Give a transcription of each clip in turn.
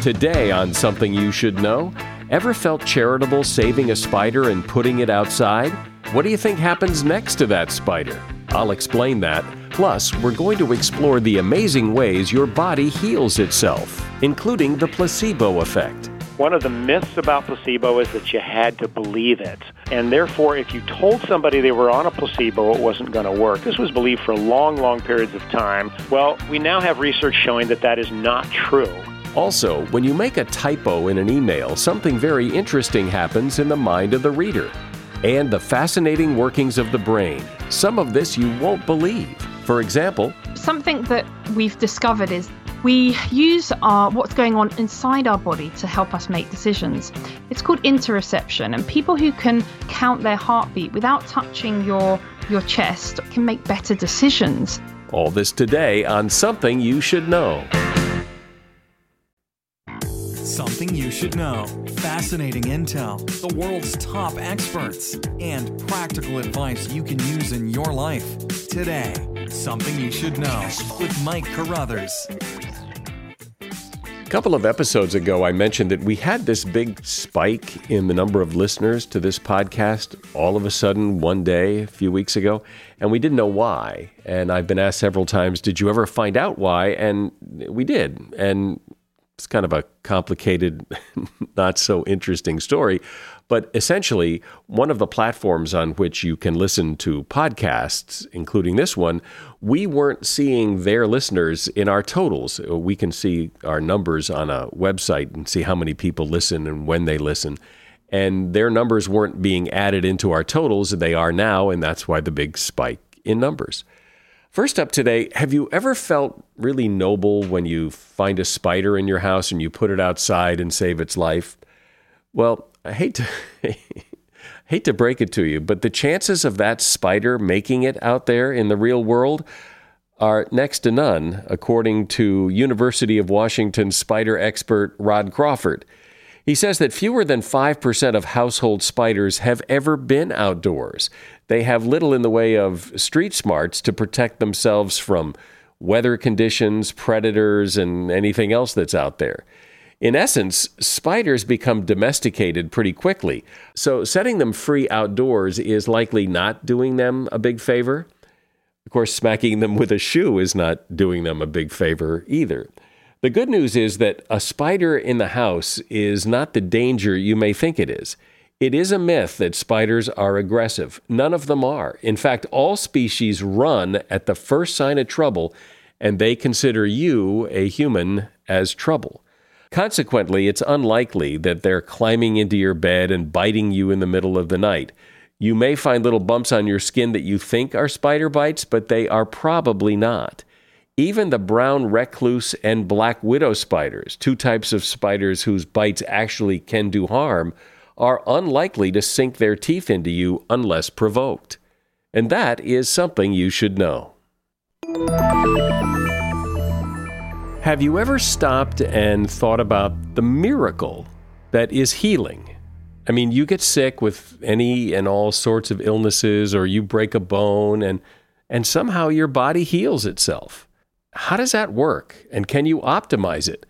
Today, on Something You Should Know, ever felt charitable saving a spider and putting it outside? What do you think happens next to that spider? I'll explain that. Plus, we're going to explore the amazing ways your body heals itself, including the placebo effect. One of the myths about placebo is that you had to believe it. And therefore, if you told somebody they were on a placebo, it wasn't going to work. This was believed for long, long periods of time. Well, we now have research showing that that is not true. Also, when you make a typo in an email, something very interesting happens in the mind of the reader. And the fascinating workings of the brain. Some of this you won't believe. For example, something that we've discovered is we use our what's going on inside our body to help us make decisions. It's called interoception, and people who can count their heartbeat without touching your your chest can make better decisions. All this today on something you should know. Something you should know. Fascinating intel, the world's top experts, and practical advice you can use in your life. Today, Something You Should Know with Mike Carruthers. A couple of episodes ago, I mentioned that we had this big spike in the number of listeners to this podcast all of a sudden one day a few weeks ago, and we didn't know why. And I've been asked several times, Did you ever find out why? And we did. And it's kind of a complicated, not so interesting story. But essentially, one of the platforms on which you can listen to podcasts, including this one, we weren't seeing their listeners in our totals. We can see our numbers on a website and see how many people listen and when they listen. And their numbers weren't being added into our totals. They are now, and that's why the big spike in numbers. First up today, have you ever felt really noble when you find a spider in your house and you put it outside and save its life? Well, I hate to hate to break it to you, but the chances of that spider making it out there in the real world are next to none, according to University of Washington spider expert Rod Crawford. He says that fewer than 5% of household spiders have ever been outdoors. They have little in the way of street smarts to protect themselves from weather conditions, predators, and anything else that's out there. In essence, spiders become domesticated pretty quickly, so setting them free outdoors is likely not doing them a big favor. Of course, smacking them with a shoe is not doing them a big favor either. The good news is that a spider in the house is not the danger you may think it is. It is a myth that spiders are aggressive. None of them are. In fact, all species run at the first sign of trouble, and they consider you, a human, as trouble. Consequently, it's unlikely that they're climbing into your bed and biting you in the middle of the night. You may find little bumps on your skin that you think are spider bites, but they are probably not. Even the brown recluse and black widow spiders, two types of spiders whose bites actually can do harm, are unlikely to sink their teeth into you unless provoked. And that is something you should know. Have you ever stopped and thought about the miracle that is healing? I mean, you get sick with any and all sorts of illnesses, or you break a bone, and, and somehow your body heals itself. How does that work? And can you optimize it?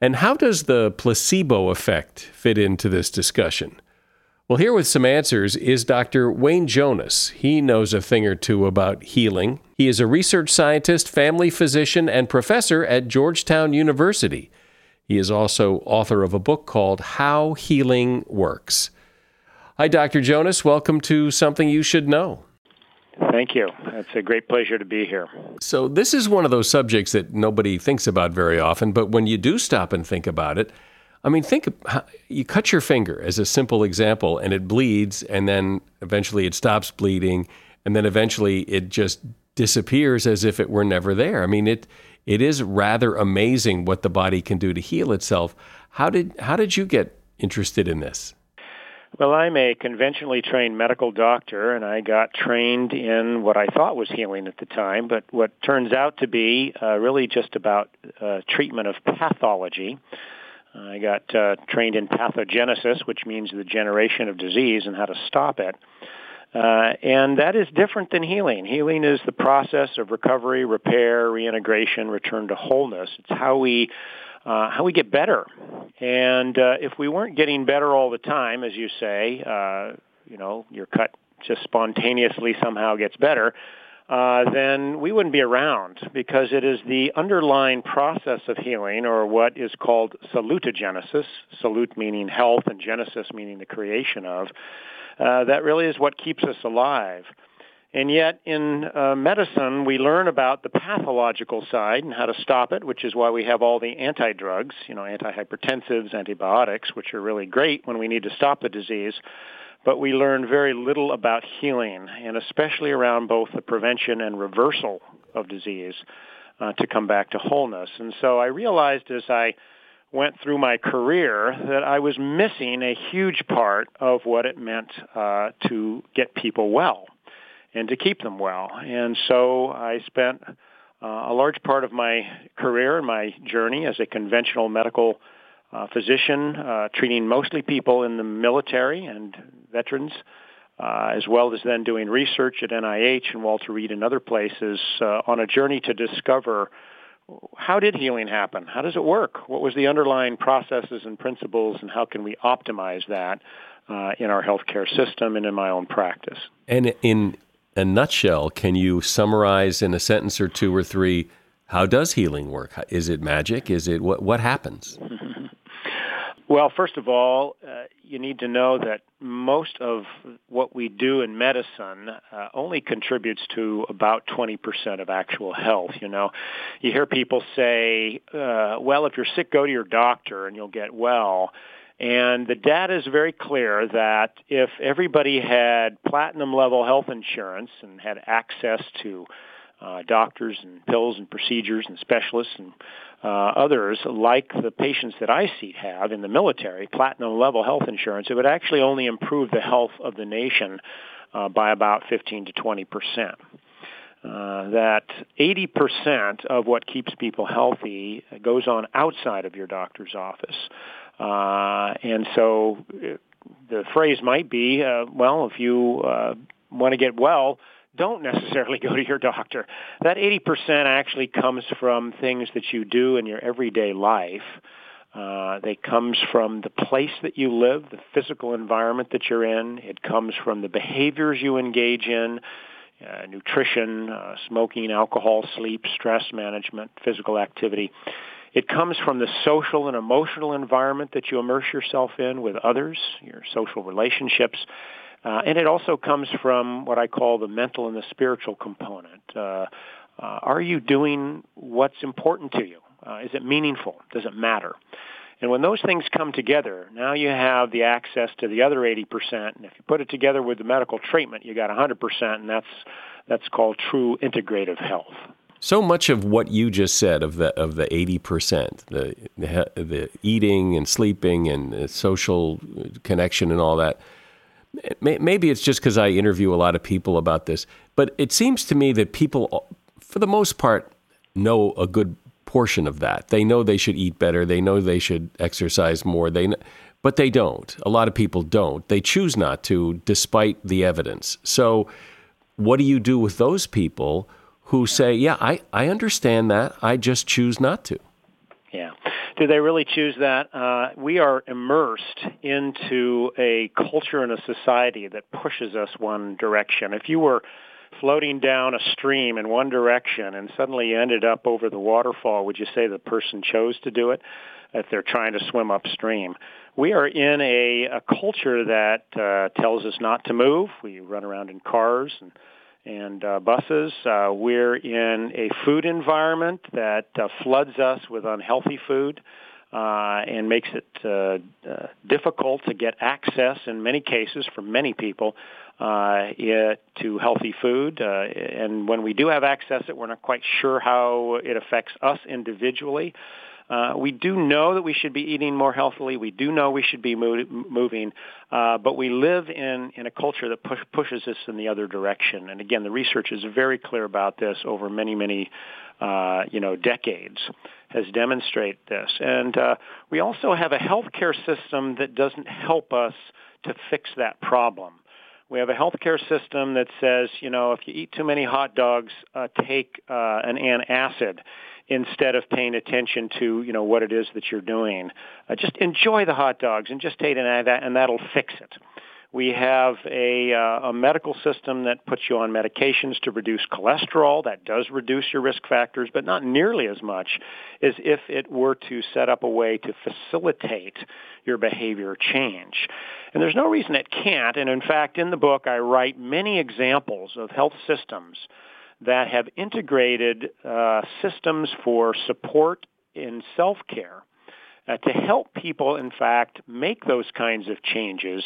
And how does the placebo effect fit into this discussion? Well, here with some answers is Dr. Wayne Jonas. He knows a thing or two about healing. He is a research scientist, family physician, and professor at Georgetown University. He is also author of a book called How Healing Works. Hi, Dr. Jonas. Welcome to Something You Should Know. Thank you. It's a great pleasure to be here. So, this is one of those subjects that nobody thinks about very often, but when you do stop and think about it, I mean, think you cut your finger as a simple example, and it bleeds, and then eventually it stops bleeding, and then eventually it just disappears as if it were never there. I mean, it it is rather amazing what the body can do to heal itself. How did how did you get interested in this? Well, I'm a conventionally trained medical doctor, and I got trained in what I thought was healing at the time, but what turns out to be uh, really just about uh, treatment of pathology. I got uh, trained in pathogenesis, which means the generation of disease and how to stop it. Uh, and that is different than healing. Healing is the process of recovery, repair, reintegration, return to wholeness. It's how we uh, how we get better. And uh, if we weren't getting better all the time, as you say, uh, you know, your cut just spontaneously somehow gets better, uh, then we wouldn't be around because it is the underlying process of healing or what is called salutogenesis, salute meaning health and genesis meaning the creation of, uh, that really is what keeps us alive. And yet in uh, medicine, we learn about the pathological side and how to stop it, which is why we have all the anti-drugs, you know, antihypertensives, antibiotics, which are really great when we need to stop the disease. But we learn very little about healing, and especially around both the prevention and reversal of disease uh, to come back to wholeness. And so I realized as I went through my career that I was missing a huge part of what it meant uh, to get people well and to keep them well. And so I spent uh, a large part of my career and my journey as a conventional medical uh, physician, uh, treating mostly people in the military and veterans, uh, as well as then doing research at NIH and Walter Reed and other places uh, on a journey to discover how did healing happen? How does it work? What was the underlying processes and principles, and how can we optimize that uh, in our healthcare system and in my own practice? And in a nutshell, can you summarize in a sentence or two or three how does healing work? Is it magic? Is it what what happens? Well, first of all, uh, you need to know that most of what we do in medicine uh, only contributes to about 20% of actual health. You know, you hear people say, uh, well, if you're sick, go to your doctor and you'll get well. And the data is very clear that if everybody had platinum level health insurance and had access to uh, doctors and pills and procedures and specialists and uh, others like the patients that I see have in the military, platinum level health insurance, it would actually only improve the health of the nation uh, by about 15 to 20 percent. Uh, that 80% of what keeps people healthy goes on outside of your doctor's office. Uh, and so uh, the phrase might be, uh, well, if you uh, want to get well, don't necessarily go to your doctor. That 80% actually comes from things that you do in your everyday life. Uh, it comes from the place that you live, the physical environment that you're in. It comes from the behaviors you engage in, uh, nutrition, uh, smoking, alcohol, sleep, stress management, physical activity. It comes from the social and emotional environment that you immerse yourself in with others, your social relationships. Uh, and it also comes from what I call the mental and the spiritual component. Uh, uh, are you doing what's important to you? Uh, is it meaningful? Does it matter? And when those things come together, now you have the access to the other 80%. And if you put it together with the medical treatment, you got 100%, and that's, that's called true integrative health. So much of what you just said of the of the eighty percent, the, the eating and sleeping and social connection and all that. Maybe it's just because I interview a lot of people about this, but it seems to me that people, for the most part, know a good portion of that. They know they should eat better. They know they should exercise more. They, but they don't. A lot of people don't. They choose not to, despite the evidence. So, what do you do with those people? Who say, Yeah, I, I understand that. I just choose not to. Yeah. Do they really choose that? Uh, we are immersed into a culture and a society that pushes us one direction. If you were floating down a stream in one direction and suddenly you ended up over the waterfall, would you say the person chose to do it if they're trying to swim upstream? We are in a, a culture that uh, tells us not to move. We run around in cars and and uh, buses. Uh, we're in a food environment that uh, floods us with unhealthy food uh, and makes it uh, uh, difficult to get access in many cases for many people uh, it, to healthy food. Uh, and when we do have access, it we're not quite sure how it affects us individually. Uh, we do know that we should be eating more healthily. We do know we should be mo- moving, uh, but we live in, in a culture that push, pushes us in the other direction. And again, the research is very clear about this over many, many, uh, you know, decades has demonstrated this. And uh, we also have a healthcare system that doesn't help us to fix that problem. We have a healthcare system that says, you know, if you eat too many hot dogs, uh, take uh, an antacid instead of paying attention to you know what it is that you're doing. Uh, just enjoy the hot dogs and just take that and that'll fix it. We have a, uh, a medical system that puts you on medications to reduce cholesterol. That does reduce your risk factors, but not nearly as much as if it were to set up a way to facilitate your behavior change. And there's no reason it can't. And in fact, in the book, I write many examples of health systems that have integrated uh, systems for support in self-care uh, to help people, in fact, make those kinds of changes,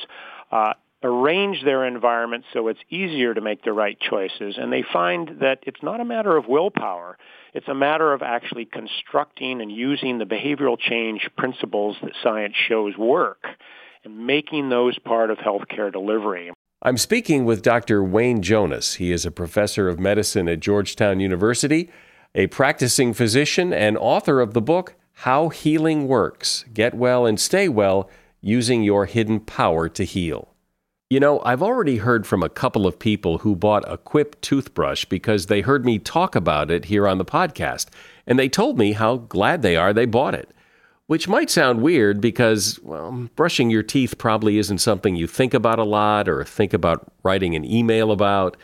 uh, arrange their environment so it's easier to make the right choices. And they find that it's not a matter of willpower. It's a matter of actually constructing and using the behavioral change principles that science shows work and making those part of healthcare delivery. I'm speaking with Dr. Wayne Jonas. He is a professor of medicine at Georgetown University, a practicing physician, and author of the book How Healing Works Get Well and Stay Well Using Your Hidden Power to Heal. You know, I've already heard from a couple of people who bought a Quip toothbrush because they heard me talk about it here on the podcast, and they told me how glad they are they bought it. Which might sound weird because, well, brushing your teeth probably isn't something you think about a lot or think about writing an email about.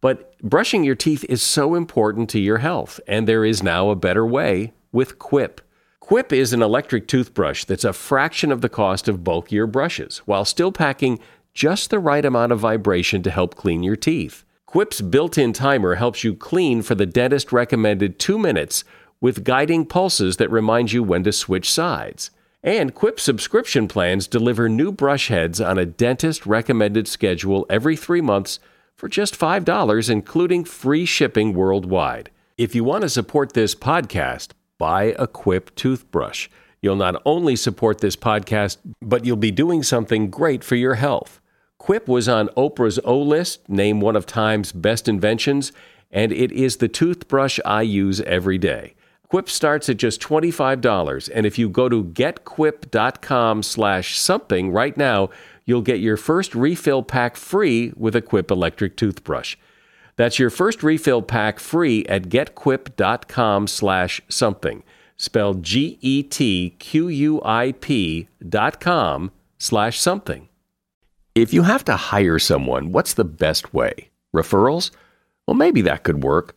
But brushing your teeth is so important to your health, and there is now a better way with Quip. Quip is an electric toothbrush that's a fraction of the cost of bulkier brushes while still packing just the right amount of vibration to help clean your teeth. Quip's built in timer helps you clean for the dentist recommended two minutes with guiding pulses that remind you when to switch sides. And Quip subscription plans deliver new brush heads on a dentist recommended schedule every three months for just $5, including free shipping worldwide. If you want to support this podcast, buy a Quip toothbrush. You'll not only support this podcast, but you'll be doing something great for your health. Quip was on Oprah's O list, named one of Time's best inventions, and it is the toothbrush I use every day. Quip starts at just $25, and if you go to getquip.com slash something right now, you'll get your first refill pack free with a Quip electric toothbrush. That's your first refill pack free at getquip.com slash something, spelled G-E-T-Q-U-I-P dot com slash something. If you have to hire someone, what's the best way? Referrals? Well, maybe that could work.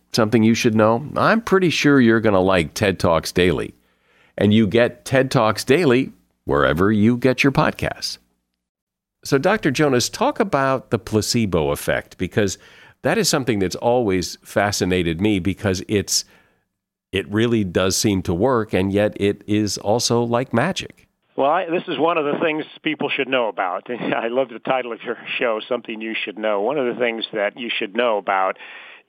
something you should know? I'm pretty sure you're going to like TED Talks Daily. And you get TED Talks Daily wherever you get your podcasts. So, Dr. Jonas, talk about the placebo effect because that is something that's always fascinated me because it's it really does seem to work and yet it is also like magic. Well, I, this is one of the things people should know about. I love the title of your show, Something You Should Know. One of the things that you should know about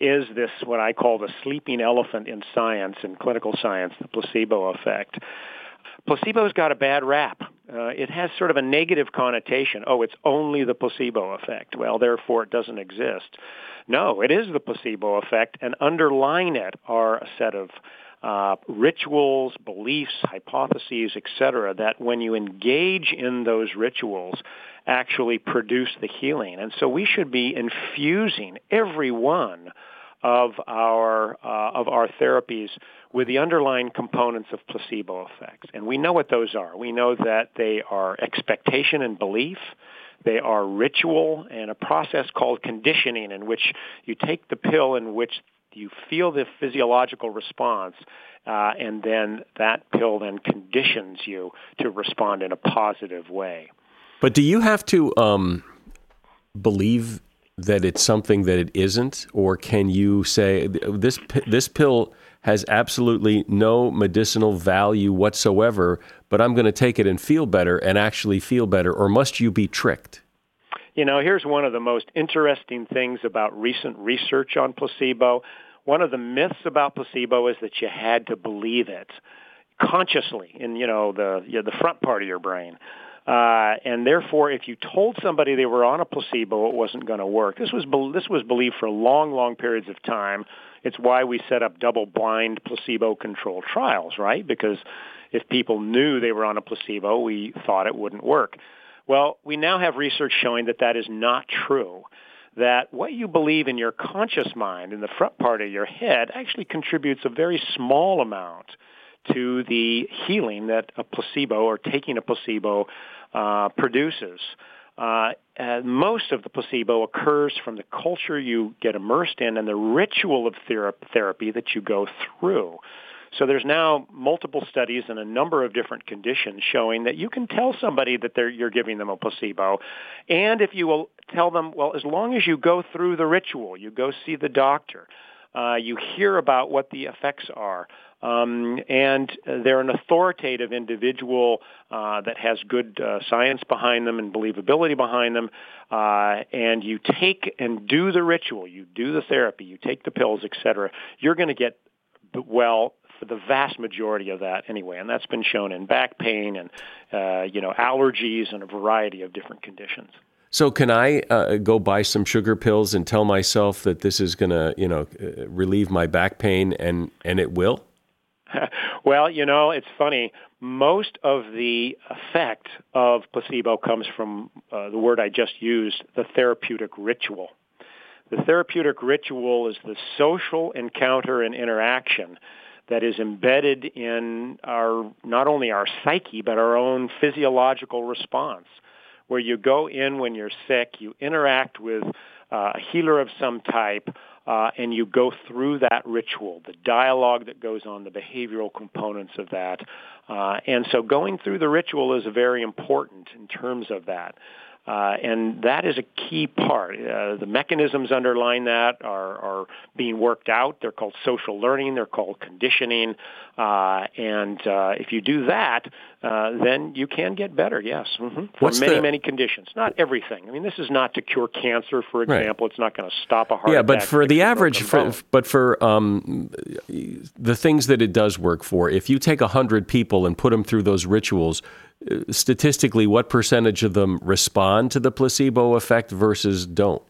is this what I call the sleeping elephant in science, in clinical science, the placebo effect. Placebo's got a bad rap. Uh, it has sort of a negative connotation. Oh, it's only the placebo effect. Well, therefore it doesn't exist. No, it is the placebo effect, and underlying it are a set of uh, rituals, beliefs, hypotheses, etc., that when you engage in those rituals, actually produce the healing. And so we should be infusing every one of our uh, of our therapies with the underlying components of placebo effects. And we know what those are. We know that they are expectation and belief. They are ritual and a process called conditioning in which you take the pill in which you feel the physiological response uh, and then that pill then conditions you to respond in a positive way. But do you have to um, believe that it's something that it isn't, or can you say this this pill has absolutely no medicinal value whatsoever, but I'm going to take it and feel better and actually feel better, or must you be tricked? You know, here's one of the most interesting things about recent research on placebo. One of the myths about placebo is that you had to believe it consciously in, you know, the you know, the front part of your brain. Uh, and therefore, if you told somebody they were on a placebo, it wasn't going to work. This was be- this was believed for long, long periods of time. It's why we set up double-blind placebo-controlled trials, right? Because if people knew they were on a placebo, we thought it wouldn't work. Well, we now have research showing that that is not true. That what you believe in your conscious mind, in the front part of your head, actually contributes a very small amount to the healing that a placebo or taking a placebo uh, produces. Uh, most of the placebo occurs from the culture you get immersed in and the ritual of thera- therapy that you go through. So there's now multiple studies in a number of different conditions showing that you can tell somebody that you're giving them a placebo. And if you will tell them, well, as long as you go through the ritual, you go see the doctor, uh, you hear about what the effects are, um, and they're an authoritative individual uh, that has good uh, science behind them and believability behind them. Uh, and you take and do the ritual, you do the therapy, you take the pills, etc. You're going to get well for the vast majority of that anyway, and that's been shown in back pain and uh, you know allergies and a variety of different conditions. So can I uh, go buy some sugar pills and tell myself that this is going to, you know, uh, relieve my back pain, and and it will? well, you know, it's funny. Most of the effect of placebo comes from uh, the word I just used, the therapeutic ritual. The therapeutic ritual is the social encounter and interaction that is embedded in our not only our psyche but our own physiological response where you go in when you're sick you interact with uh, a healer of some type uh, and you go through that ritual, the dialogue that goes on, the behavioral components of that. Uh, and so going through the ritual is very important in terms of that. Uh, and that is a key part. Uh, the mechanisms underlying that are, are being worked out. They're called social learning. They're called conditioning. Uh, and uh, if you do that, uh, then you can get better. Yes, mm-hmm. for What's many the... many conditions. Not everything. I mean, this is not to cure cancer, for example. Right. It's not going to stop a heart. Attack. Yeah, but for the average, for, but for um, the things that it does work for, if you take a hundred people and put them through those rituals statistically, what percentage of them respond to the placebo effect versus don't?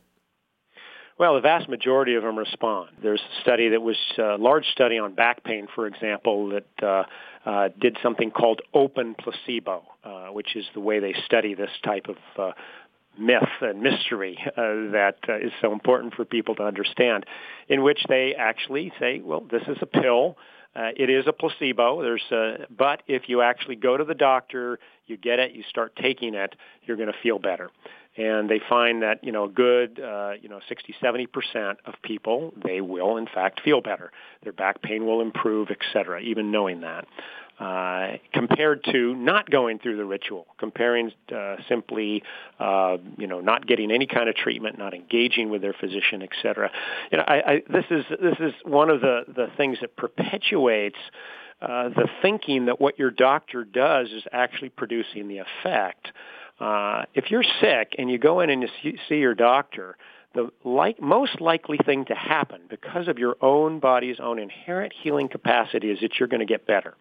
Well, the vast majority of them respond. There's a study that was a large study on back pain, for example, that uh, uh, did something called open placebo, uh, which is the way they study this type of uh, myth and mystery uh, that uh, is so important for people to understand, in which they actually say, well, this is a pill. Uh, it is a placebo. There's a, but if you actually go to the doctor, you get it, you start taking it, you're going to feel better. and they find that you know a good uh, you know 60 70 percent of people they will in fact feel better their back pain will improve etc even knowing that uh, compared to not going through the ritual comparing uh, simply uh, you know not getting any kind of treatment not engaging with their physician etc you know I, I, this is this is one of the the things that perpetuates uh, the thinking that what your doctor does is actually producing the effect uh, if you're sick and you go in and you see your doctor, the like, most likely thing to happen because of your own body's own inherent healing capacity is that you're going to get better.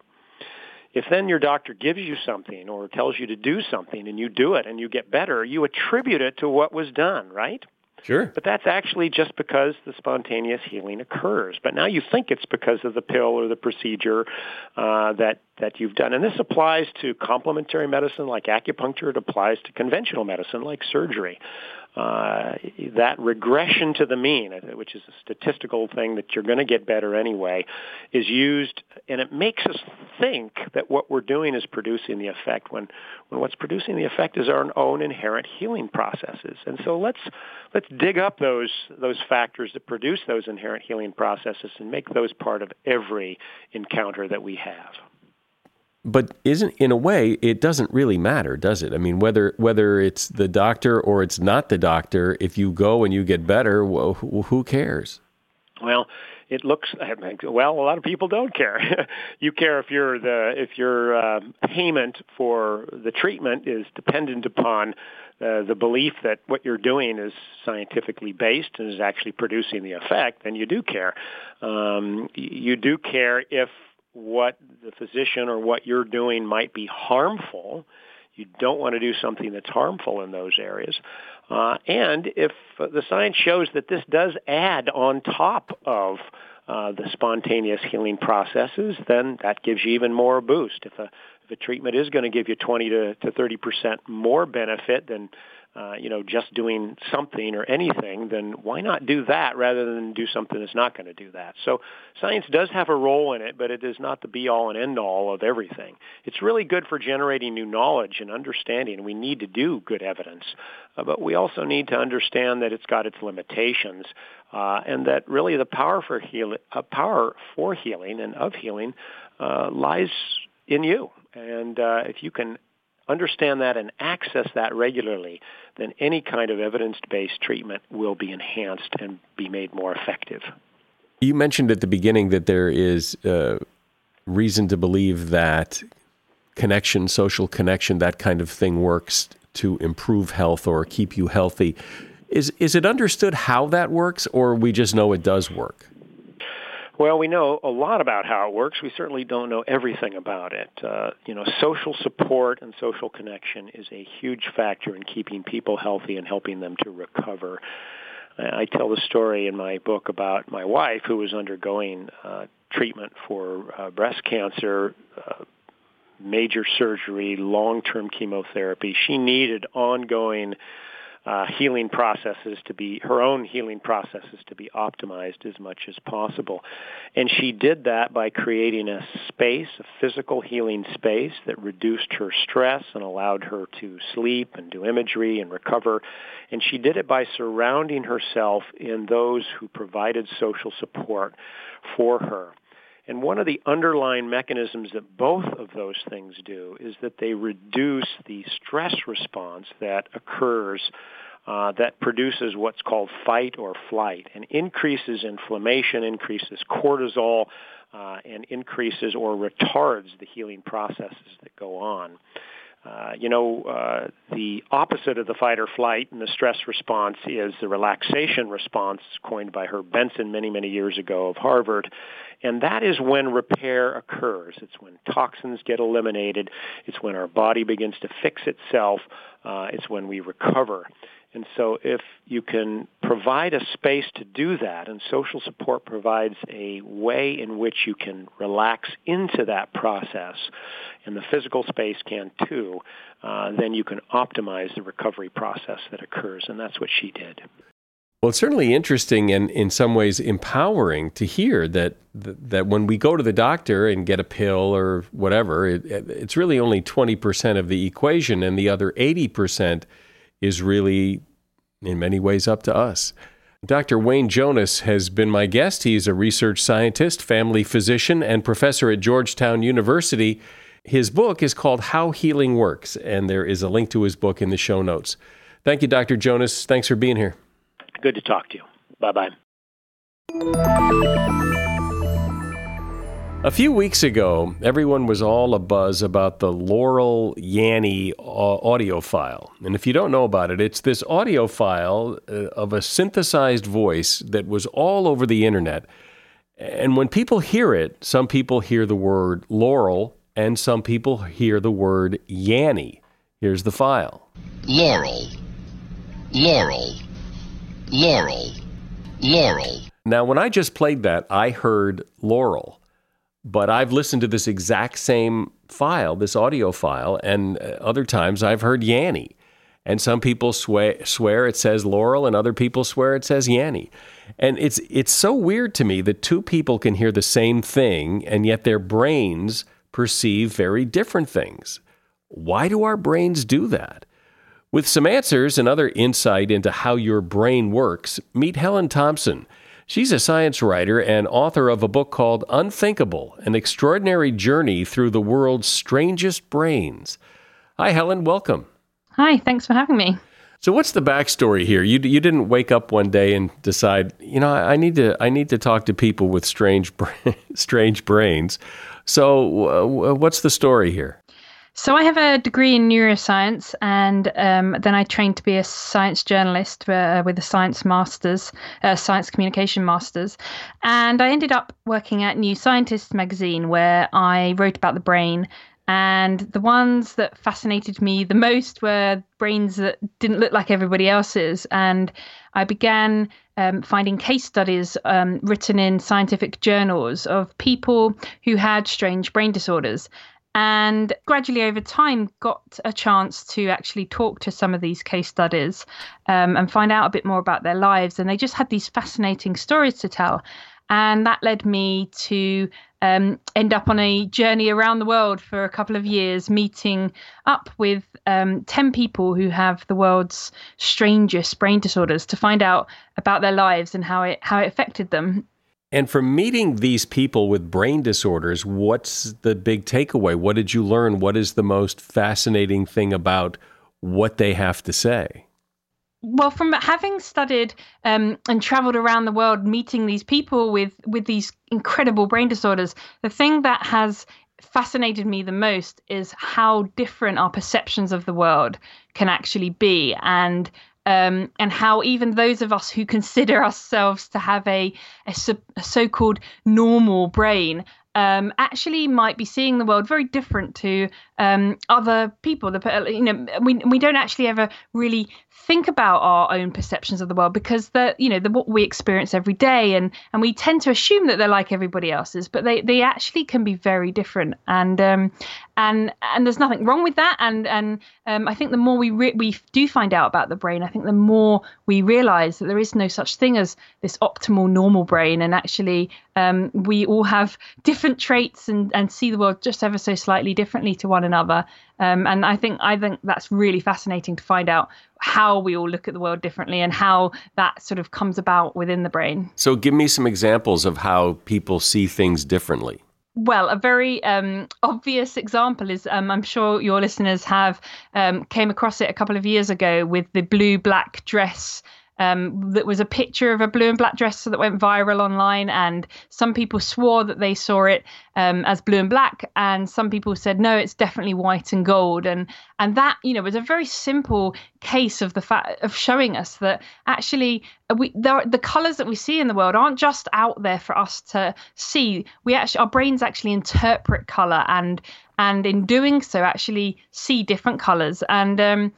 If then your doctor gives you something or tells you to do something and you do it and you get better, you attribute it to what was done, right? Sure. But that's actually just because the spontaneous healing occurs. But now you think it's because of the pill or the procedure uh, that that you've done, and this applies to complementary medicine like acupuncture. It applies to conventional medicine like surgery uh, that regression to the mean, which is a statistical thing that you're going to get better anyway, is used, and it makes us think that what we're doing is producing the effect when, when what's producing the effect is our own inherent healing processes. And so let's let's dig up those those factors that produce those inherent healing processes and make those part of every encounter that we have but isn't in a way it doesn't really matter does it? I mean whether whether it's the doctor or it's not the doctor if you go and you get better well, who cares? Well it looks well a lot of people don't care. You care if you're the if your uh, payment for the treatment is dependent upon uh, the belief that what you're doing is scientifically based and is actually producing the effect, then you do care. Um, you do care if what the physician or what you're doing might be harmful. You don't want to do something that's harmful in those areas. Uh, and if uh, the science shows that this does add on top of uh, the spontaneous healing processes, then that gives you even more boost. If a, if a treatment is going to give you 20 to, to 30 percent more benefit than uh, you know, just doing something or anything, then why not do that rather than do something that's not going to do that? So science does have a role in it, but it is not the be-all and end-all of everything. It's really good for generating new knowledge and understanding. We need to do good evidence, uh, but we also need to understand that it's got its limitations, uh, and that really the power for healing, uh, power for healing and of healing, uh, lies in you. And uh, if you can understand that and access that regularly, then any kind of evidence-based treatment will be enhanced and be made more effective. You mentioned at the beginning that there is uh, reason to believe that connection, social connection, that kind of thing works to improve health or keep you healthy. Is is it understood how that works, or we just know it does work? Well, we know a lot about how it works. We certainly don't know everything about it. Uh, you know, social support and social connection is a huge factor in keeping people healthy and helping them to recover. I tell the story in my book about my wife who was undergoing uh, treatment for uh, breast cancer, uh, major surgery, long-term chemotherapy. She needed ongoing uh, healing processes to be her own healing processes to be optimized as much as possible. And she did that by creating a space, a physical healing space that reduced her stress and allowed her to sleep and do imagery and recover. And she did it by surrounding herself in those who provided social support for her. And one of the underlying mechanisms that both of those things do is that they reduce the stress response that occurs uh, that produces what's called fight or flight and increases inflammation, increases cortisol, uh, and increases or retards the healing processes that go on. Uh, you know, uh, the opposite of the fight or flight and the stress response is the relaxation response coined by Herb Benson many, many years ago of Harvard. And that is when repair occurs. It's when toxins get eliminated. It's when our body begins to fix itself. Uh, it's when we recover. And so if you can provide a space to do that, and social support provides a way in which you can relax into that process, and the physical space can too, uh, then you can optimize the recovery process that occurs. And that's what she did. Well, it's certainly interesting and in some ways empowering to hear that that when we go to the doctor and get a pill or whatever, it, it's really only 20% of the equation, and the other 80% is really, in many ways, up to us. Dr. Wayne Jonas has been my guest. He's a research scientist, family physician, and professor at Georgetown University. His book is called How Healing Works, and there is a link to his book in the show notes. Thank you, Dr. Jonas. Thanks for being here. Good to talk to you. Bye bye. A few weeks ago, everyone was all abuzz about the Laurel Yanny audio file. And if you don't know about it, it's this audio file uh, of a synthesized voice that was all over the internet. And when people hear it, some people hear the word Laurel and some people hear the word Yanny. Here's the file Laurel, Laurel, Laurel, Laurel. Now, when I just played that, I heard Laurel. But I've listened to this exact same file, this audio file, and uh, other times I've heard Yanny. And some people swear, swear it says Laurel, and other people swear it says Yanny. And it's it's so weird to me that two people can hear the same thing, and yet their brains perceive very different things. Why do our brains do that? With some answers and other insight into how your brain works, meet Helen Thomson. She's a science writer and author of a book called Unthinkable An Extraordinary Journey Through the World's Strangest Brains. Hi, Helen. Welcome. Hi, thanks for having me. So, what's the backstory here? You you didn't wake up one day and decide, you know, I need to I need to talk to people with strange strange brains. So, uh, what's the story here? So I have a degree in neuroscience, and um, then I trained to be a science journalist uh, with a science masters, uh, science communication masters, and I ended up working at New Scientist magazine, where I wrote about the brain. And the ones that fascinated me the most were brains that didn't look like everybody else's. And I began um, finding case studies um, written in scientific journals of people who had strange brain disorders and gradually over time got a chance to actually talk to some of these case studies um, and find out a bit more about their lives. And they just had these fascinating stories to tell. And that led me to um, end up on a journey around the world for a couple of years meeting up with um, 10 people who have the world's strangest brain disorders to find out about their lives and how it how it affected them and from meeting these people with brain disorders, what's the big takeaway? What did you learn? What is the most fascinating thing about what they have to say? Well, from having studied um, and traveled around the world, meeting these people with with these incredible brain disorders, the thing that has fascinated me the most is how different our perceptions of the world can actually be, and um, and how even those of us who consider ourselves to have a, a, a so-called normal brain um, actually might be seeing the world very different to um, other people. The, you know, we we don't actually ever really think about our own perceptions of the world because the you know the what we experience every day and and we tend to assume that they're like everybody else's but they they actually can be very different. And um and and there's nothing wrong with that. And and um, I think the more we re- we do find out about the brain I think the more we realize that there is no such thing as this optimal normal brain. And actually um, we all have different traits and and see the world just ever so slightly differently to one another um, and I think I think that's really fascinating to find out how we all look at the world differently and how that sort of comes about within the brain. So, give me some examples of how people see things differently. Well, a very um, obvious example is um, I'm sure your listeners have um, came across it a couple of years ago with the blue black dress um, that was a picture of a blue and black dress that went viral online, and some people swore that they saw it um, as blue and black, and some people said no, it's definitely white and gold, and and that you know was a very simple case of the fact of showing us that actually uh, we there, the colors that we see in the world aren't just out there for us to see. We actually our brains actually interpret color and and in doing so actually see different colors and um,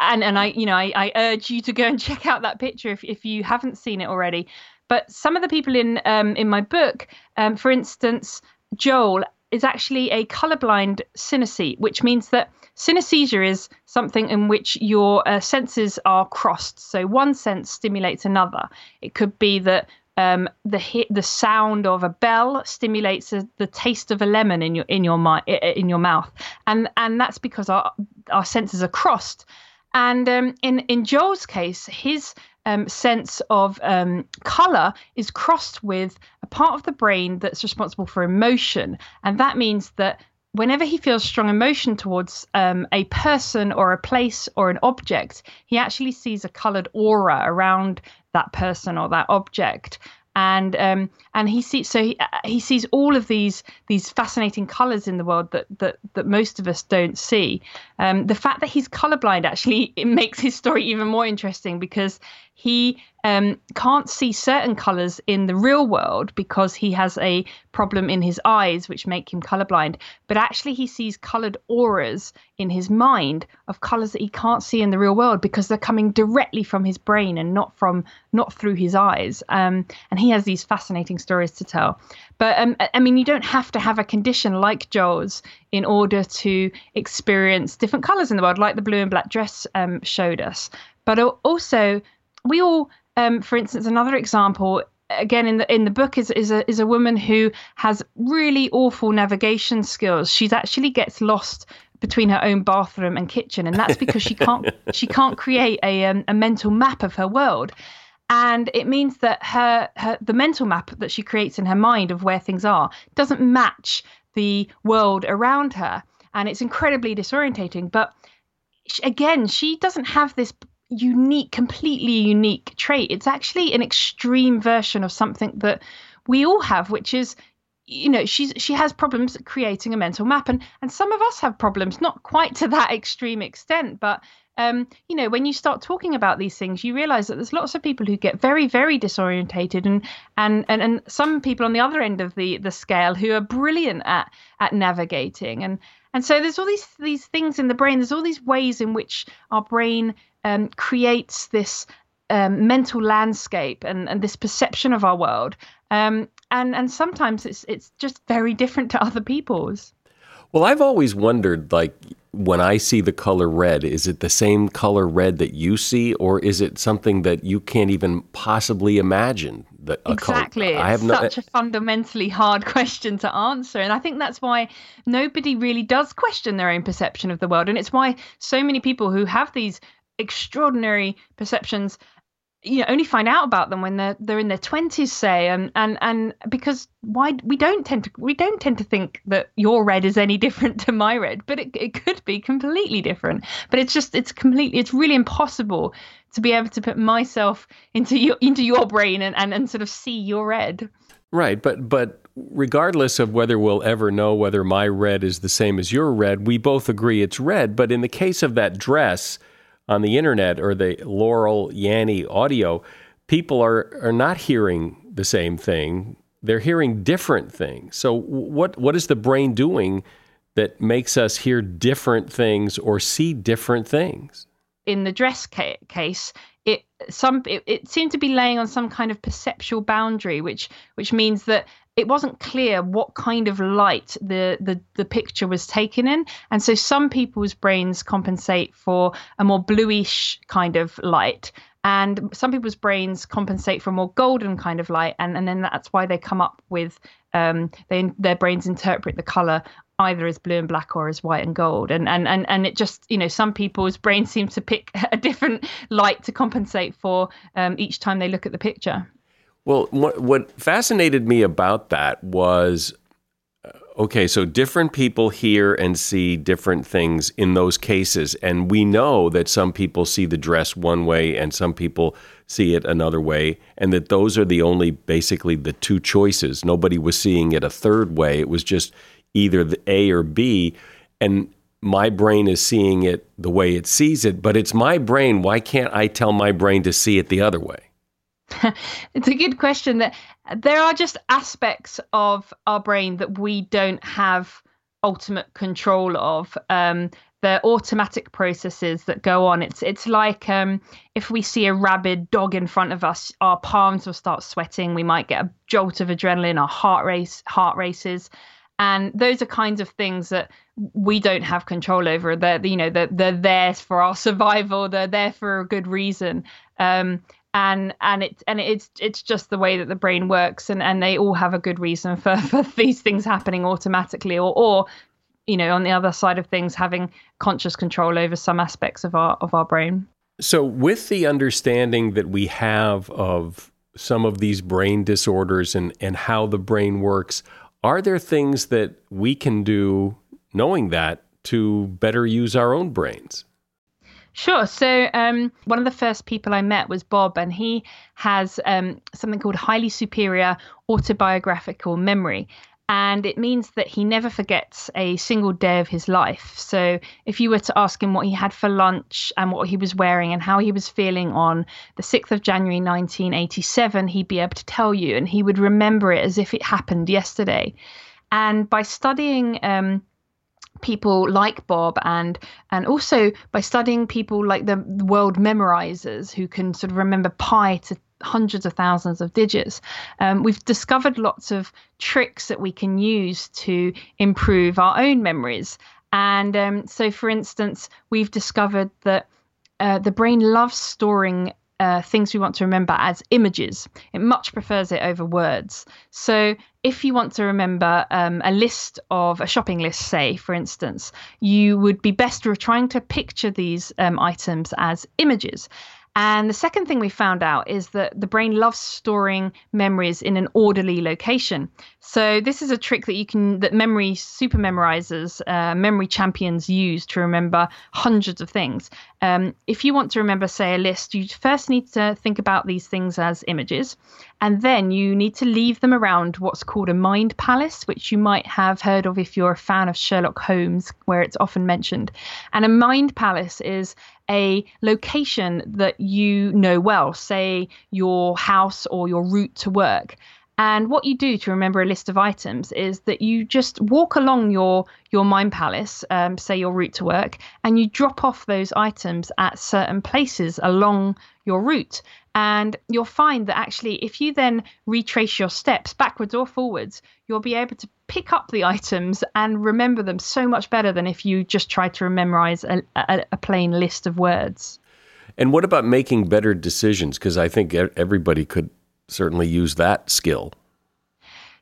and and I you know I, I urge you to go and check out that picture if, if you haven't seen it already. But some of the people in um, in my book, um, for instance, Joel is actually a colorblind synesthete, which means that synesthesia is something in which your uh, senses are crossed. So one sense stimulates another. It could be that um, the hit, the sound of a bell stimulates a, the taste of a lemon in your in your in your mouth, and and that's because our our senses are crossed. And um, in in Joel's case, his um, sense of um, color is crossed with a part of the brain that's responsible for emotion, and that means that whenever he feels strong emotion towards um, a person or a place or an object, he actually sees a colored aura around that person or that object and um, and he sees so he, he sees all of these these fascinating colors in the world that that that most of us don't see. Um, the fact that he's colorblind actually it makes his story even more interesting because he um, can't see certain colors in the real world because he has a problem in his eyes, which make him colorblind. But actually, he sees colored auras in his mind of colors that he can't see in the real world because they're coming directly from his brain and not from not through his eyes. Um, and he has these fascinating stories to tell. But um, I mean, you don't have to have a condition like Joel's in order to experience different colors in the world, like the blue and black dress um, showed us. But also we all, um, for instance, another example again in the in the book is is a is a woman who has really awful navigation skills. She's actually gets lost between her own bathroom and kitchen, and that's because she can't she can't create a um, a mental map of her world. And it means that her, her the mental map that she creates in her mind of where things are doesn't match the world around her, and it's incredibly disorientating. But again, she doesn't have this unique, completely unique trait. It's actually an extreme version of something that we all have, which is you know she's she has problems creating a mental map and and some of us have problems not quite to that extreme extent but um, you know when you start talking about these things you realize that there's lots of people who get very very disorientated and and and, and some people on the other end of the the scale who are brilliant at at navigating and and so there's all these these things in the brain there's all these ways in which our brain um, creates this um, mental landscape and, and this perception of our world. Um, and and sometimes it's it's just very different to other people's. Well, I've always wondered, like when I see the color red, is it the same color red that you see, or is it something that you can't even possibly imagine? That exactly, color? I have such a fundamentally hard question to answer, and I think that's why nobody really does question their own perception of the world, and it's why so many people who have these extraordinary perceptions. You know only find out about them when they're they're in their 20s say and and and because why we don't tend to we don't tend to think that your red is any different to my red but it, it could be completely different. But it's just it's completely it's really impossible to be able to put myself into your into your brain and and, and sort of see your red. Right but but regardless of whether we'll ever know whether my red is the same as your red we both agree it's red. But in the case of that dress on the internet or the Laurel Yanny audio, people are, are not hearing the same thing. They're hearing different things. So, what, what is the brain doing that makes us hear different things or see different things? In the dress ca- case, it some it, it, seemed to be laying on some kind of perceptual boundary, which which means that it wasn't clear what kind of light the, the, the picture was taken in. And so some people's brains compensate for a more bluish kind of light. And some people's brains compensate for a more golden kind of light. And, and then that's why they come up with um, they, their brains interpret the color either as blue and black or as white and gold and and and, and it just you know some people's brains seem to pick a different light to compensate for um, each time they look at the picture well, what, what fascinated me about that was uh, okay, so different people hear and see different things in those cases. And we know that some people see the dress one way and some people see it another way, and that those are the only basically the two choices. Nobody was seeing it a third way. It was just either the A or B. And my brain is seeing it the way it sees it, but it's my brain. Why can't I tell my brain to see it the other way? it's a good question that there are just aspects of our brain that we don't have ultimate control of. Um, the automatic processes that go on. It's it's like um, if we see a rabid dog in front of us our palms will start sweating. We might get a jolt of adrenaline our heart race heart races. And those are kinds of things that we don't have control over. They're you know they're, they're there for our survival. They're there for a good reason. Um, and and it's and it's it's just the way that the brain works and and they all have a good reason for for these things happening automatically or or you know, on the other side of things, having conscious control over some aspects of our of our brain. So, with the understanding that we have of some of these brain disorders and, and how the brain works, are there things that we can do, knowing that, to better use our own brains? Sure. So, um, one of the first people I met was Bob, and he has um, something called highly superior autobiographical memory and it means that he never forgets a single day of his life. So if you were to ask him what he had for lunch and what he was wearing and how he was feeling on the 6th of January 1987, he'd be able to tell you and he would remember it as if it happened yesterday. And by studying um, people like Bob and and also by studying people like the, world memorizers who can sort of remember pi to hundreds of thousands of digits. Um, we've discovered lots of tricks that we can use to improve our own memories. And um, so, for instance, we've discovered that uh, the brain loves storing uh, things we want to remember as images. It much prefers it over words. So, if you want to remember um, a list of a shopping list, say, for instance, you would be best trying to picture these um, items as images. And the second thing we found out is that the brain loves storing memories in an orderly location. So this is a trick that you can that memory super memorizers, uh, memory champions use to remember hundreds of things. Um, if you want to remember, say, a list, you first need to think about these things as images, and then you need to leave them around what's called a mind palace, which you might have heard of if you're a fan of Sherlock Holmes, where it's often mentioned. And a mind palace is a location that you know well, say your house or your route to work. And what you do to remember a list of items is that you just walk along your your mind palace, um, say your route to work, and you drop off those items at certain places along your route. And you'll find that actually, if you then retrace your steps backwards or forwards, you'll be able to pick up the items and remember them so much better than if you just try to memorize a, a, a plain list of words. And what about making better decisions? Because I think everybody could certainly use that skill.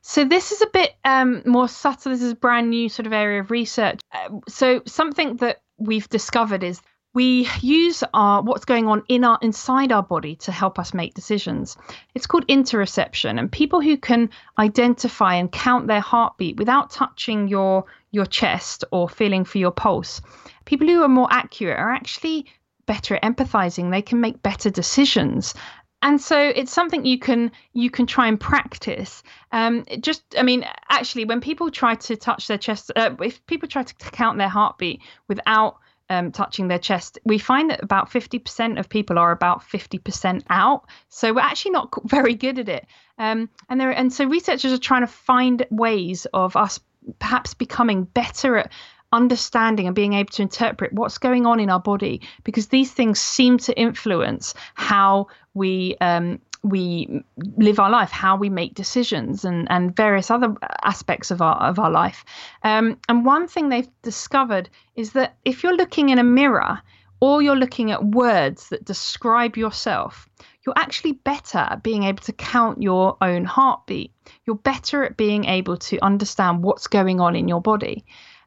So this is a bit um, more subtle. This is a brand new sort of area of research. Uh, so something that we've discovered is we use our what's going on in our inside our body to help us make decisions. It's called interoception, and people who can identify and count their heartbeat without touching your your chest or feeling for your pulse, people who are more accurate are actually better at empathizing. They can make better decisions and so it's something you can you can try and practice um, just i mean actually when people try to touch their chest uh, if people try to count their heartbeat without um, touching their chest, we find that about 50% of people are about 50% out. So we're actually not very good at it. Um, and there, and so researchers are trying to find ways of us perhaps becoming better at understanding and being able to interpret what's going on in our body because these things seem to influence how we um, we live our life, how we make decisions, and and various other aspects of our of our life. Um, and one thing they've discovered is that if you're looking in a mirror or you're looking at words that describe yourself, you're actually better at being able to count your own heartbeat. You're better at being able to understand what's going on in your body.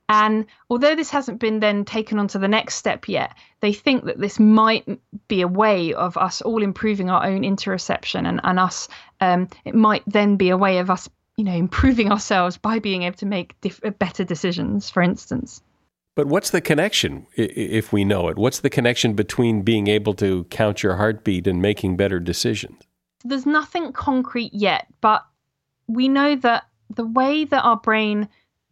And although this hasn't been then taken on to the next step yet, they think that this might be a way of us all improving our own interoception and, and us, um, it might then be a way of us, you know, improving ourselves by being able to make diff- better decisions, for instance. But what's the connection, if we know it? What's the connection between being able to count your heartbeat and making better decisions? There's nothing concrete yet, but we know that the way that our brain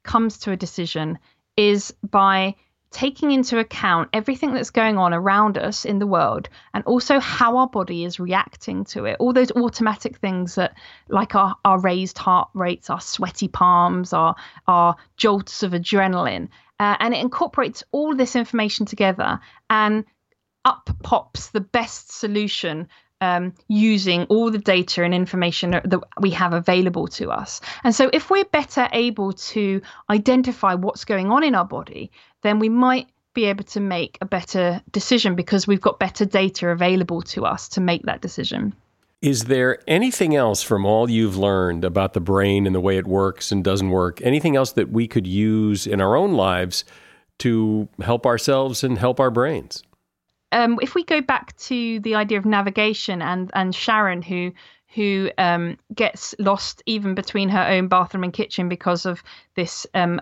comes to a decision is by taking into account everything that's going on around us in the world and also how our body is reacting to it. All those automatic things that like our, our raised heart rates our sweaty palms our our jolts of adrenaline uh, and it incorporates all this information together and up pops the best solution um, using all the data and information that we have available to us. And so, if we're better able to identify what's going on in our body, then we might be able to make a better decision because we've got better data available to us to make that decision. Is there anything else from all you've learned about the brain and the way it works and doesn't work? Anything else that we could use in our own lives to help ourselves and help our brains? Um, if we go back to the idea of navigation and and Sharon, who who um, gets lost even between her own bathroom and kitchen because of this um,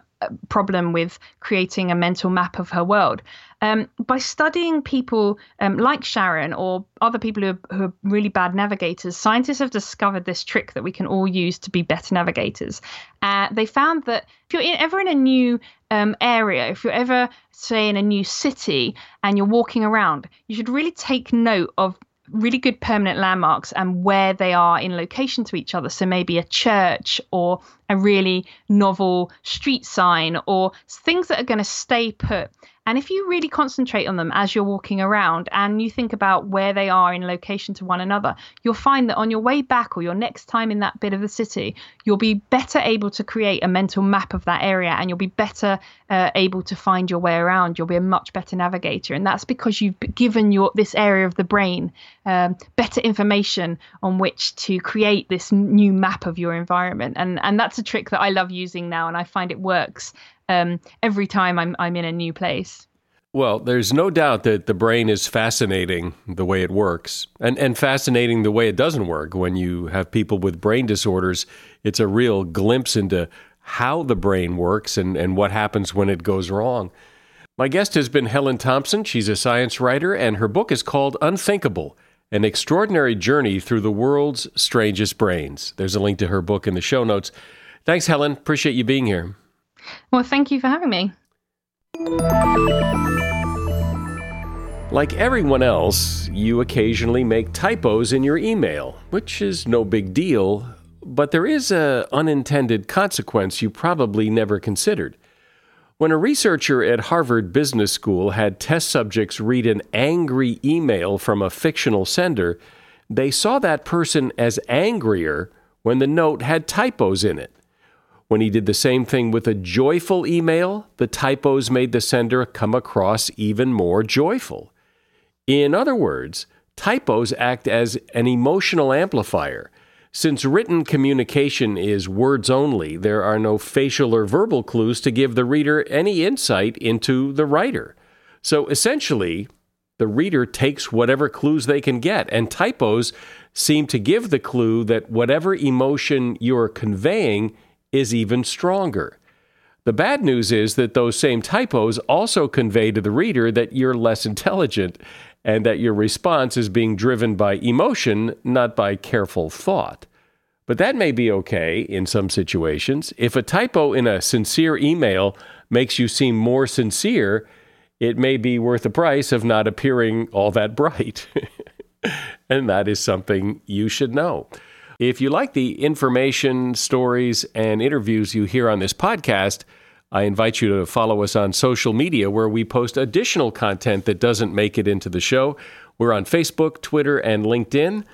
problem with creating a mental map of her world. Um, by studying people um, like Sharon or other people who are, who are, really bad navigators, scientists have discovered this trick that we can all use to be better navigators. Uh, they found that if you're in, ever in a new um, area, if you're ever, say, in a new city and you're walking around, you should really take note of really good permanent landmarks and where they are in location to each other. So maybe a church or a really novel street sign or things that are going to stay put. And if you really concentrate on them as you're walking around and you think about where they are in location to one another, you'll find that on your way back or your next time in that bit of the city, you'll be better able to create a mental map of that area and you'll be better uh, able to find your way around. You'll be a much better navigator. And that's because you've given your this area of the brain um, better information on which to create this new map of your environment. And, and that's a trick that I love using now and I find it works um, every time I'm I'm in a new place. Well, there's no doubt that the brain is fascinating the way it works, and and fascinating the way it doesn't work. When you have people with brain disorders, it's a real glimpse into how the brain works and, and what happens when it goes wrong. My guest has been Helen Thomson. She's a science writer, and her book is called Unthinkable An Extraordinary Journey Through the World's Strangest Brains. There's a link to her book in the show notes. Thanks, Helen. Appreciate you being here. Well, thank you for having me. Like everyone else, you occasionally make typos in your email, which is no big deal, but there is a unintended consequence you probably never considered. When a researcher at Harvard Business School had test subjects read an angry email from a fictional sender, they saw that person as angrier when the note had typos in it. When he did the same thing with a joyful email, the typos made the sender come across even more joyful. In other words, typos act as an emotional amplifier. Since written communication is words only, there are no facial or verbal clues to give the reader any insight into the writer. So essentially, the reader takes whatever clues they can get, and typos seem to give the clue that whatever emotion you're conveying is even stronger. The bad news is that those same typos also convey to the reader that you're less intelligent and that your response is being driven by emotion, not by careful thought. But that may be okay in some situations. If a typo in a sincere email makes you seem more sincere, it may be worth the price of not appearing all that bright. and that is something you should know. If you like the information, stories, and interviews you hear on this podcast, I invite you to follow us on social media where we post additional content that doesn't make it into the show. We're on Facebook, Twitter, and LinkedIn.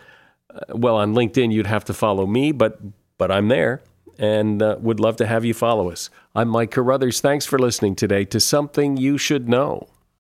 Uh, well, on LinkedIn, you'd have to follow me, but but I'm there and uh, would love to have you follow us. I'm Mike Carruthers. Thanks for listening today to Something You Should Know.